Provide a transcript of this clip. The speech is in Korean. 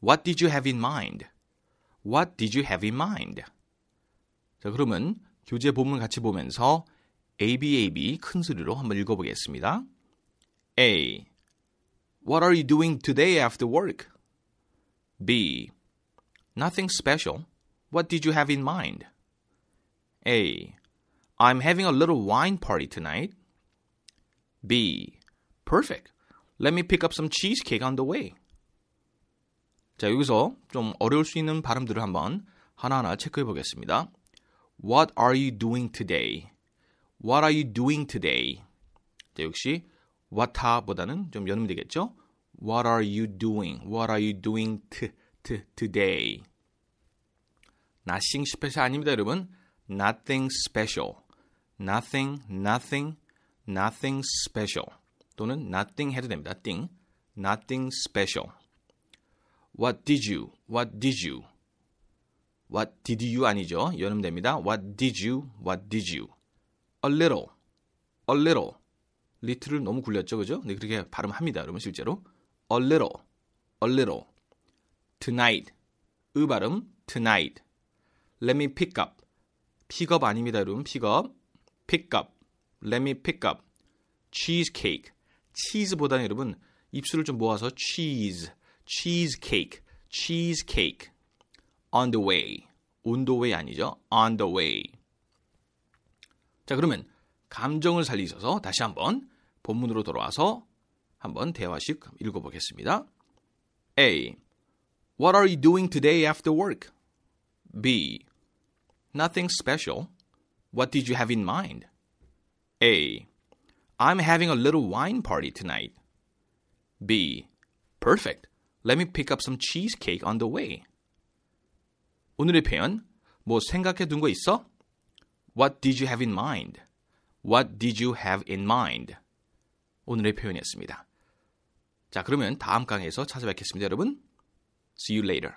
What did you have in mind? What did you have in mind? 자, 그러면 교재 본문 같이 보면서 ABAB 큰 소리로 한번 읽어보겠습니다. A. What are you doing today after work? B. Nothing special. What did you have in mind? A. I'm having a little wine party tonight. B. Perfect. Let me pick up some cheesecake on the way. 자, 여기서 좀 어려울 수 있는 발음들을 한번 하나하나 체크해 보겠습니다. What are you doing today? What are you doing today? 자, 역시 what보다는 좀 연음이 되겠죠? What are you doing? What are you doing t, t, today? Nothing special 아닙니다, 여러분. Nothing special. Nothing, nothing, nothing special. 또는 nothing 해도 됩니다. thing. Nothing special. What did you? What did you? What did you 아니죠? 연음됩니다. What did you? What did you? A little. A little. little을 너무 굴렸죠, 그죠? 네, 그렇게 발음합니다, 여러분 실제로. A little. A little. Tonight. 으 발음. Tonight. Let me pick up. pick up 아닙니다, 여러분. pick up. pick up. Let me pick up. cheesecake. 치즈보다는 여러분 입술을 좀 모아서 cheese. Cheesecake, cheesecake. on the way. on the way 아니죠? on the way. 자, 그러면 감정을 살리셔서 다시 한번 본문으로 돌아와서 한번 대화식 읽어보겠습니다. A. What are you doing today after work? B. Nothing special. What did you have in mind? A. I'm having a little wine party tonight. B. Perfect. Let me pick up some cheesecake on the way. 오늘의 표현, 뭐 생각해 둔 거 있어? What did you have in mind? What did you have in mind? 오늘의 표현이었습니다. 자, 그러면 다음 강의에서 찾아뵙겠습니다, 여러분. See you later.